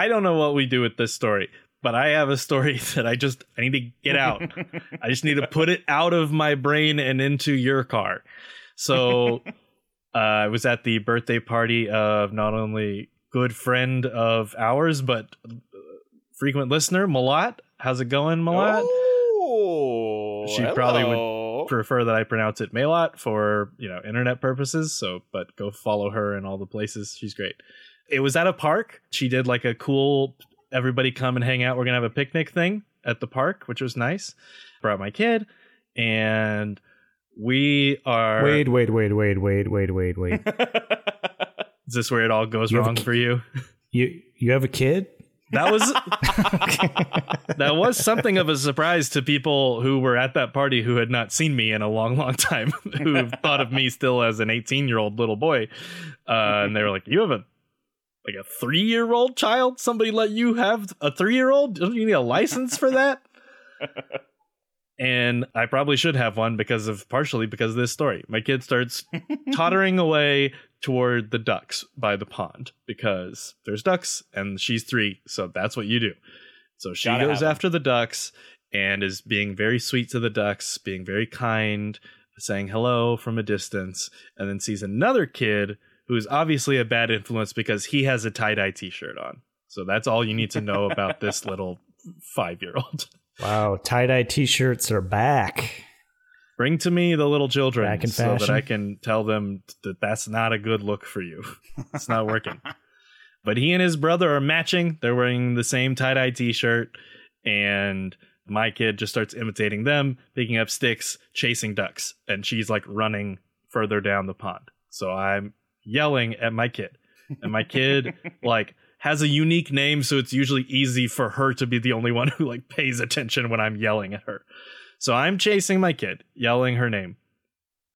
I don't know what we do with this story, but I have a story that I just I need to get out. I just need to put it out of my brain and into your car. So uh, I was at the birthday party of not only good friend of ours, but uh, frequent listener Malat. How's it going, Malat? Oh, She probably would prefer that I pronounce it Malat for you know internet purposes. So, but go follow her in all the places. She's great. It was at a park. She did like a cool everybody come and hang out. We're gonna have a picnic thing at the park, which was nice. Brought my kid, and we are. Wait, wait, wait, wait, wait, wait, wait, wait. Is this where it all goes You wrong for you? you you have a kid? That was that was something of a surprise to people who were at that party who had not seen me in a long, long time, who thought of me still as an 18 year old little boy, uh, and they were like, "You have a like a three year old child? Somebody let you have a three year old? Don't you need a license for that?" And I probably should have one because of partially because of this story. My kid starts tottering away toward the ducks by the pond because there's ducks and she's three, so that's what you do. So she Gotta goes after the ducks and is being very sweet to the ducks, being very kind, saying hello from a distance, and then sees another kid who's obviously a bad influence because he has a tie dye t shirt on. So that's all you need to know about this little five year old. Wow, tie dye t shirts are back. Bring to me the little children Back in so that. I can tell them that that's not a good look for you. it's not working. But he and his brother are matching. They're wearing the same tie dye t shirt. And my kid just starts imitating them, picking up sticks, chasing ducks. And she's like running further down the pond. So I'm yelling at my kid. And my kid, like, has a unique name. So it's usually easy for her to be the only one who, like, pays attention when I'm yelling at her. So I'm chasing my kid, yelling her name.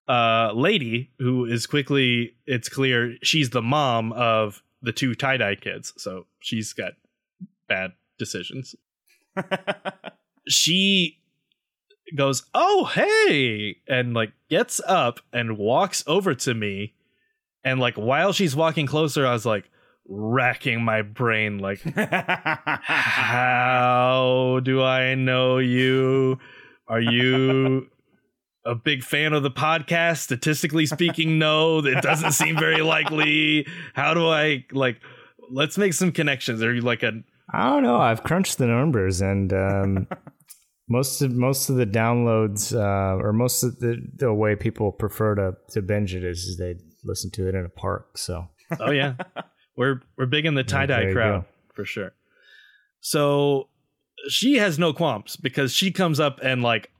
Uh, lady, who is quickly, it's clear she's the mom of the two tie dye kids. So she's got bad decisions. She goes, Oh, hey, and like gets up and walks over to me. And like while she's walking closer, I was like racking my brain, like, how do I know you? Are you a big fan of the podcast? Statistically speaking, no. It doesn't seem very likely. How do I like? Let's make some connections. Are you like a? I don't know. I've crunched the numbers, and um, most of most of the downloads, uh, or most of the, the way people prefer to to binge it is, is they listen to it in a park. So Oh yeah, we're we're big in the tie dye you crowd for sure. So she has no qualms because she comes up and like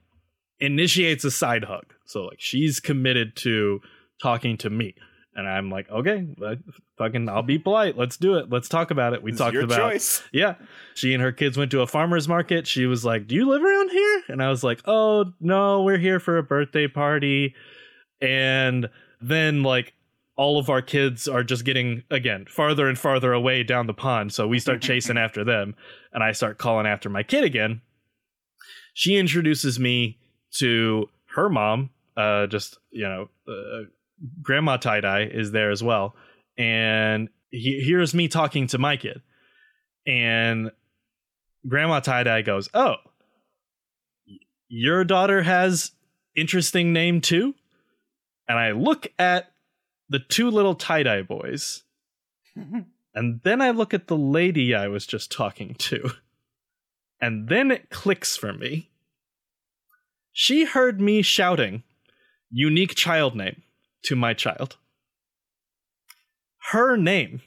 initiates a side hug. So like she's committed to talking to me. And I'm like, okay, like, fucking, I'll be polite. Let's do it. Let's talk about it. We It's talked your about choice. yeah. She and her kids went to a farmer's market. She was like, Do you live around here? And I was like, Oh, no, we're here for a birthday party. And then, like, all of our kids are just getting, again, farther and farther away down the pond. So we start chasing after them. And I start calling after my kid again. She introduces me to her mom. Uh, just, you know, uh, grandma tie dye is there as well. And he hears me talking to my kid and grandma tie-dye goes oh your daughter has interesting name too and i look at the two little tie-dye boys. And then i look at the lady i was just talking to. And then it clicks for me. She heard me shouting unique child name to my child. Her name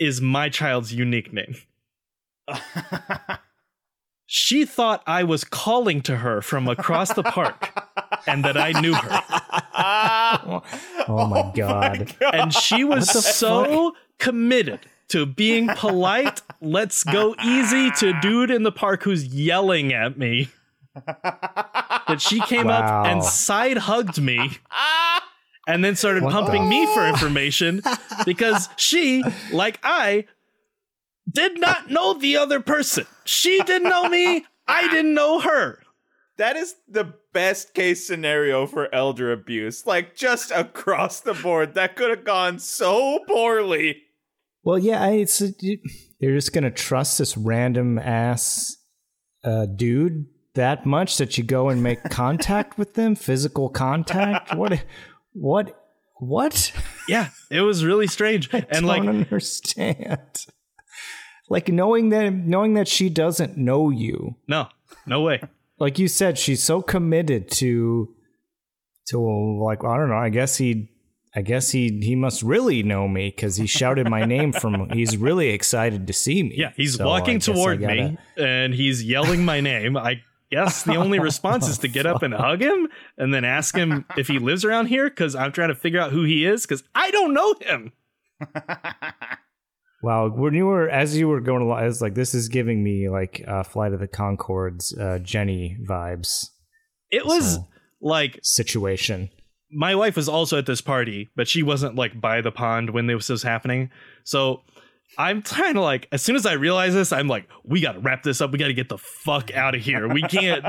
is my child's unique name. She thought I was calling to her from across the park and that I knew her. Oh, oh my God. And she was What the so committed to being polite, let's go easy to dude in the park who's yelling at me that she came up and side hugged me and then started What pumping the- me for information because she, like I, did not know the other person. She didn't know me. I didn't know her. That is the best case scenario for elder abuse. Like just across the board, that could have gone so poorly. Well, yeah, it's you- you're just gonna trust this random ass uh, dude that much that you go and make contact with them, physical contact. What? What? What? Yeah, it was really strange. and don't like understand. Like knowing that knowing that she doesn't know you. no, no way. Like you said, she's so committed to to like I don't know. I guess he I guess he he must really know me because he shouted my name from. He's really excited to see me. Yeah, he's So walking guess I toward gotta- me and he's yelling my name. I guess the only response is to get up and hug him and then ask him if he lives around here because I'm trying to figure out who he is because I don't know him. Wow, when you were as you were going along, I was like, this is giving me like uh, Flight of the Conchords, uh, Jenny vibes It was So- like situation. my wife was also at this party, but she wasn't like by the pond when this was happening. So I'm trying to like, as soon as I realize this, I'm like, we got to wrap this up. We got to get the fuck out of here. We can't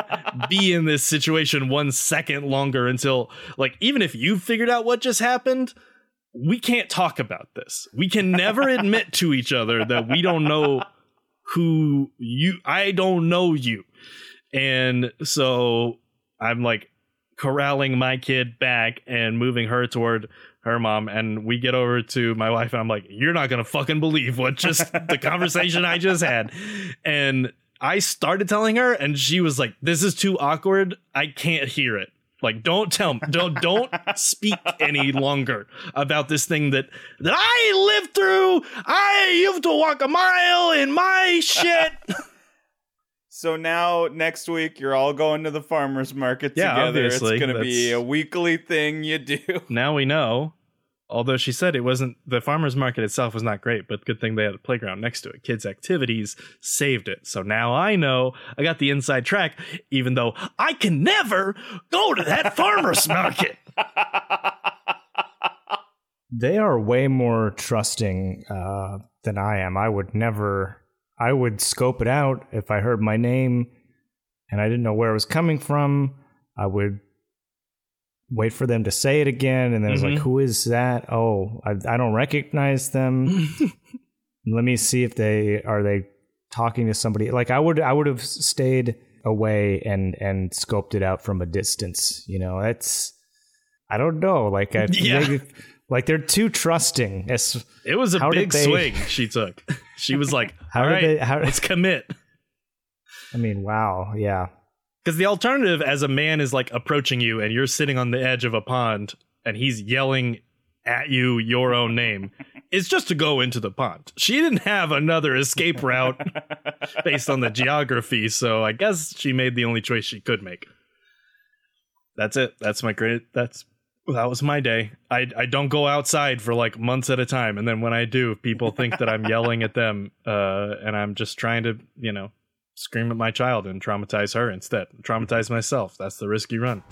be in this situation one second longer until, like, even if you figured out what just happened, we can't talk about this. We can never admit to each other that we don't know who you, I don't know you. And so I'm like, corralling my kid back and moving her toward her mom and we get over to my wife and I'm like you're not going to fucking believe what just the conversation I just had and I started telling her and she was like this is too awkward I can't hear it like don't tell me don't don't speak any longer about this thing that that I lived through I you have to walk a mile in my shit So now next week you're all going to the farmers market Yeah, together. it's going to be a weekly thing you do. now we know. Although she said it wasn't the farmers market itself was not great, but good thing they had a playground next to it. Kids' activities saved it. So now I know I got the inside track, even though I can never go to that farmers market. They are way more trusting uh, than I am. I would never. I would scope it out if I heard my name and I didn't know where it was coming from. I would wait for them to say it again, and then it's like, Mhm. "Who is that? Oh, I, I don't recognize them." Let me see if they are they talking to somebody. Like I would, I would have stayed away and and scoped it out from a distance. You know, that's I don't know. Like I, Yeah. maybe, like they're too trusting. It was a big they- swing she took. She was like, How "All did right, they- how- let's commit." I mean, wow, yeah. Because the alternative, as a man, is like approaching you and you're sitting on the edge of a pond and he's yelling at you your own name, is just to go into the pond. She didn't have another escape route based on the geography, so I guess she made the only choice she could make. That's it. That's my great. That's that was my day. I I don't go outside for like months at a time, and then when I do, people think that I'm yelling at them, uh, and I'm just trying to, you know, scream at my child and traumatize her instead. Traumatize myself. That's the risk you run.